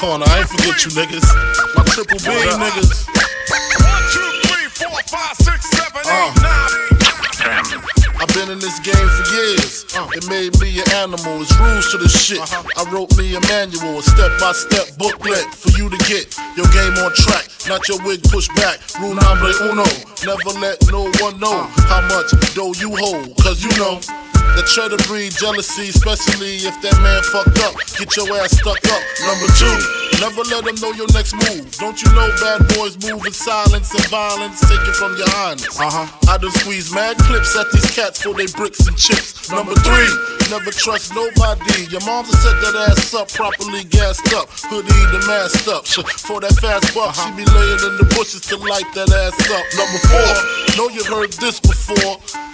Corner, I ain't forget you niggas. My triple B niggas. Uh. I've been in this game for years. Uh, it made me an animal. It's rules to the shit. I wrote me a manual, a step by step booklet for you to get your game on track. Not your wig pushed back. Rule number uno. Never let no one know how much dough you hold. Cause you know. Try to breed jealousy, especially if that man fucked up. Get your ass stuck up. Number two, never let them know your next move. Don't you know bad boys move in silence and violence? Take it from your highness. Uh huh. I done squeeze mad clips at these cats for they bricks and chips. Number three, never trust nobody. Your mom's set that ass up, properly gassed up. Hoodie the masked up. For that fast buck, she be laying in the bushes to light that ass up. Number four, know you've heard this before.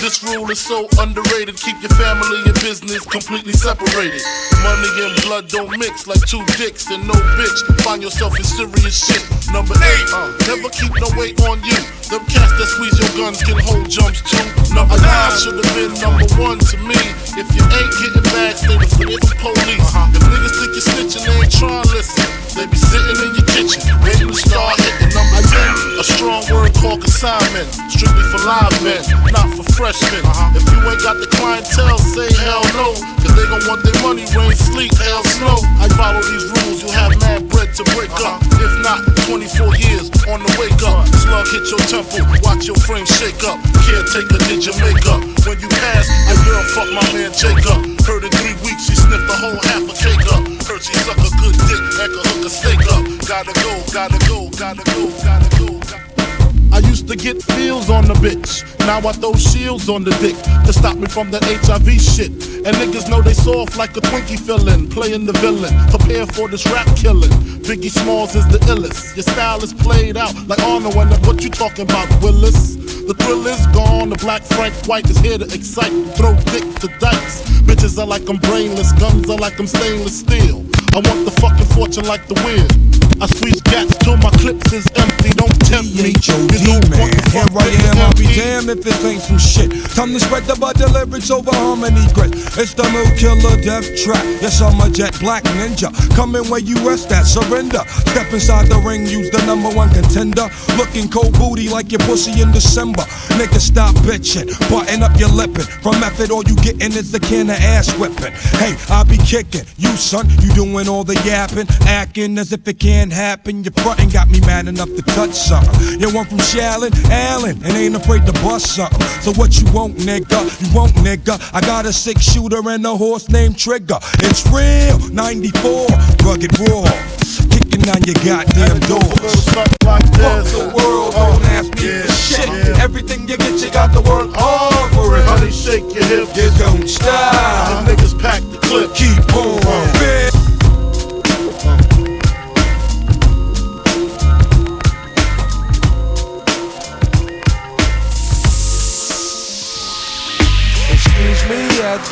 this rule is so underrated. Keep your family and business completely separated. Money and blood don't mix like two dicks and no bitch. Find yourself in serious shit. Number eight, uh, never keep no weight on you. Them cats that squeeze your guns can hold jumps too. Number nine should have been number one to me. If you ain't getting back, stay the police. If niggas think you're snitching, they ain't trying to listen. They be sitting in your kitchen, waiting to start hitting number 10. A strong word called consignment, strictly for live men, not for freshmen. Uh-huh. If you ain't got the clientele, say hell no. Cause they gon' want their money, rain, sleet, hell, snow. I follow these rules, you'll have mad bread to break up. Uh-huh. If not, 24 years on the wake up. Slug hit your temple, watch your frame shake up. Caretaker did your makeup. When you pass, your girl fuck my man Jacob. Heard in three weeks she sniffed the whole half a cake up. She suck a good dick, and could hook a steak up. Gotta go, gotta go, gotta go, gotta go. I used to get feels on the bitch. Now I throw shields on the dick to stop me from the HIV shit. And niggas know they soft like a Twinkie fillin', playing the villain. Prepare for this rap killing. Biggie Smalls is the illest. Your style is played out like Arnold and what you talking about, Willis? The thrill is gone. The black Frank White is here to excite. Throw dick to dice. Bitches are like I'm brainless. Guns are like I'm stainless steel. I want the fucking fortune like the wind. I squeeze gats till my clips is empty. Don't tempt me. You want the Here I am, I'll be damned if this ain't some shit. Time to spread the butter lyrics over harmony grit. It's the new killer death trap. Yes, I'm a jet black ninja. Coming where you rest at, surrender. Step inside the ring, use the number one contender. Looking cold booty like your pussy in December. Nigga, stop bitching. Button up your lippin'. From method, all you gettin' is the can of ass whipping. Hey, I be kicking. You, son, you doing all the yapping. Acting as if it can't happen. Your frontin' got me mad enough to touch something. You one from Shaolin Island, and ain't afraid to bust something. So what you want, nigga? You want, nigga? I got a six shooter and a horse named Trigger. It's real, 94, rugged raw. Kicking on your goddamn doors. Fuck the world, don't ask me for shit. Everything you get, you got to work hard for it. Honey, shake your hips. You don't stop. Them niggas pack the clip. Keep on. bitch.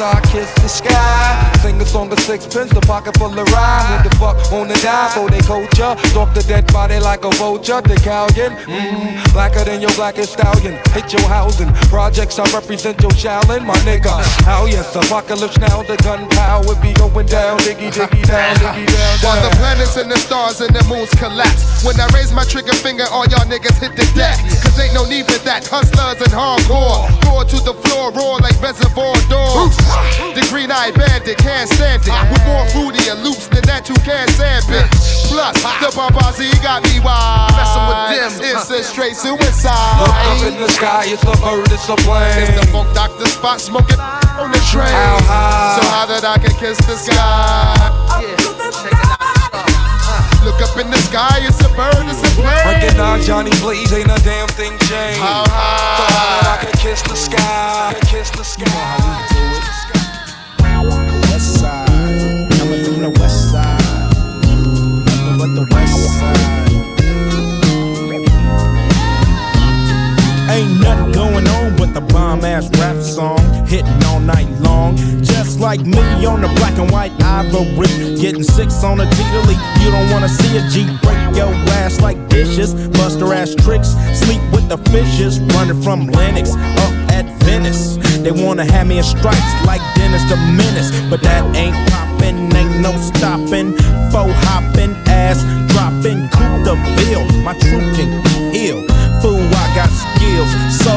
I kiss the sky. Sing a song of sixpence, the pocket full of rhyme. Who the fuck wanna die for they culture? Stalk the dead body like a vulture. The Callion, mm, blacker than your blackest stallion. Hit your housing. Projects I represent your Shaolin, my nigga. How yes, apocalypse now. The gunpowder be going down. Diggy, diggy, down, diggy, down, While the planets and the stars and the moons collapse. When I raise my trigger finger, all y'all niggas hit the deck. Cause ain't no need for that. Hustlers and hardcore. Roar to the floor, roar like reservoir dogs. The green eyed bandit can't stand it. With more fruity and loops than that, you can't stand it. Plus, the Babazi got me wild. Messing with them, It's a straight suicide. Look up in the sky, it's a bird, it's a plane. It's the Funk Doctor Spock smoking on the train. How high? So high that I can kiss the sky. Look up in the sky, it's a bird, it's a plane. Recognize Johnny Blaze, ain't a damn thing changed. How high? So high that I can kiss the sky, kiss the sky. Hitting all night long. Just like me on the black and white ivory, getting six on a Tita You don't wanna see a G break your ass like dishes, bust her ass tricks, sleep with the fishes, running from Lennox up at Venice. They wanna have me in stripes like Dennis the Menace, but that ain't poppin', ain't no stopping. Faux hopping, ass droppin', Coupe de Ville. My troop can heal. I got skills. So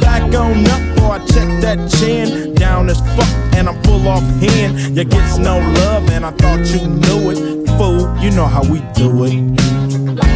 back on up, I check that chin. Down as fuck, and I'm full off hand. You gets no love, and I thought you knew it. Fool, you know how we do it.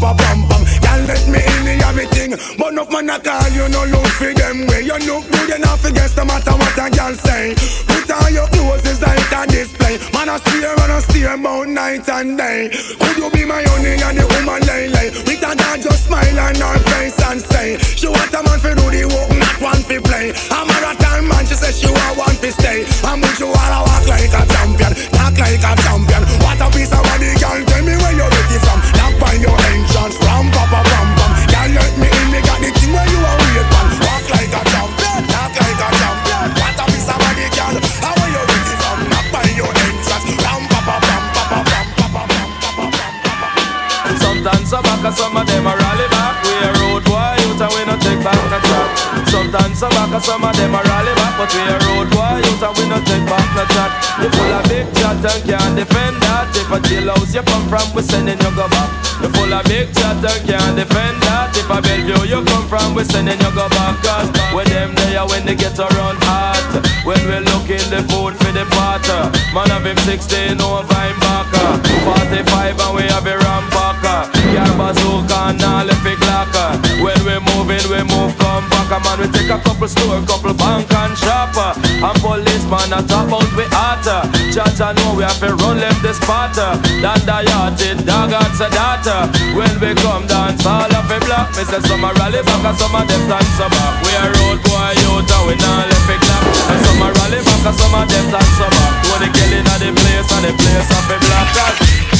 Pa pam pam. Girl, let me in the thing. But enough man a call you no look for them way you look good enough to guess no matter what a girl say. Put on your clothes is like a display. Man a steer and a steer about night and day. Could you be my honey and the woman lay lay? With a dad just smile on her face and say she want a man for do the work, not one for play. A marathon man she say she want one for stay. And would you wanna walk like a champion, talk like a champion? What a piece of body, girl. Sometimes some of them a rally back. We a road boy youth and we no take back no chat. Sometimes some back some of them a rally back, but we a road boy youth and we no take back no chat. You full of big chat and can't defend that. If a jailhouse you come from, we sending you go back. You full of big chat and can't defend that. If a Bellevue you come from, we sending you go back. Cause when them there when they get around hot. When we looking the food for the potter. Man have him 16 over him back. 45 and we have a bazooka and all if it glocker. When we moving, we move come back. Man, we take a couple store, couple bank and shopper. And policeman a top out we. Judge I know we have to run left the spotter. Dan the yachted, dog and sedata. When we come dance, all of it black. Me say some a rally back and some of them dance some back. We a road boy youth and we not left it clap. And some a rally back and some of them dance some back. When the killing of the place and the place of it black.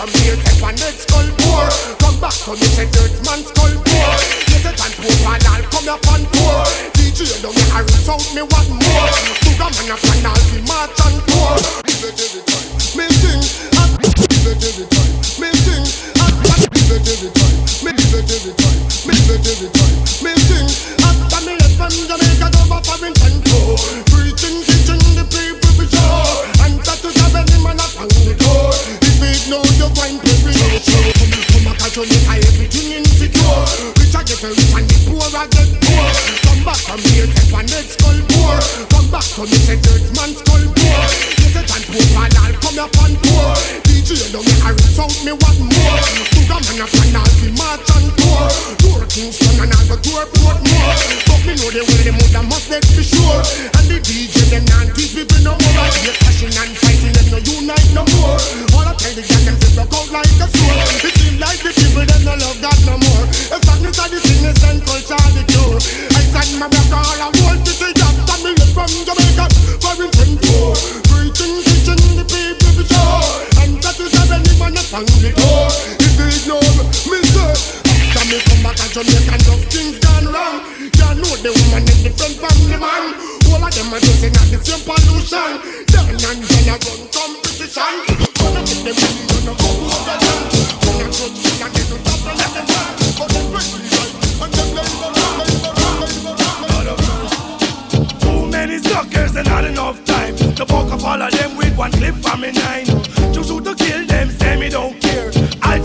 And head skull poor. Come back to me, say dirt man skull poor. You say time poor, and I'll come up on tour. DJ don't get a reach out me what more. Booga man up and I'll be march and tour. Give it every time, me sing. Give it every time, me sing. Give it every time, me give it every time, me give it every time, me sing. After me left from Jamaica, go back for Vincenzo. Preaching, Come back everything insecure. Rich I get rich and the poor I get poor. Come back from here, take one head skull poor. Come back to me, say dirt man skull poor. You say time poor, and I'll come up on tour. Don't get a reach out me what more. Booga man up and I'll be march and tour. Tour Kingston and I'll go tour Portmore. But me know the way the mother must make for sure. And the DJ them not teach people no more. I hear passion and fighting them no unite no more. All I tell the gang them to block out like a sword. It seems like the people them no love God no more. If sadness are the sickness and culture the cure. I stand my back all I want to see that. Me live from Jamaica, up the door. If you ignore me, sir. After me come back to Jamaica, enough things gone wrong. You know the woman is different from the man. All of them are using at the same pollution. Then and then I run competition. Gonna get them money, gonna go over them. When I touch it, I get no stop and let them run. But them pretty right, and them labor, labor, labor. Too many suckers and not enough time to poke up all of them with one clip from me nine. To shoot to kill them,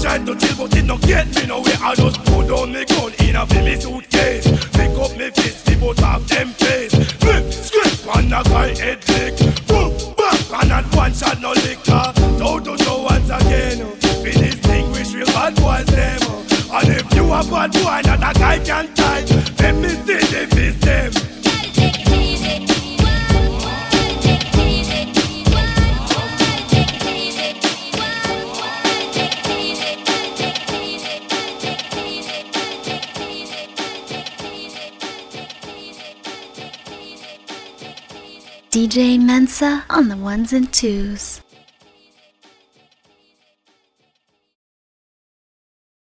tried to chill, but it don't get me nowhere. I just put down me gun in a me suitcase. Pick up me fist, the both of them face. Flip, script on a guy head lick. Boom, back, and not one shot no liquor. Toe to toe once again. Be distinguished real bad boys them. And if you a bad boy, not a guy can tie. Let me DJ Mensa on the ones and twos.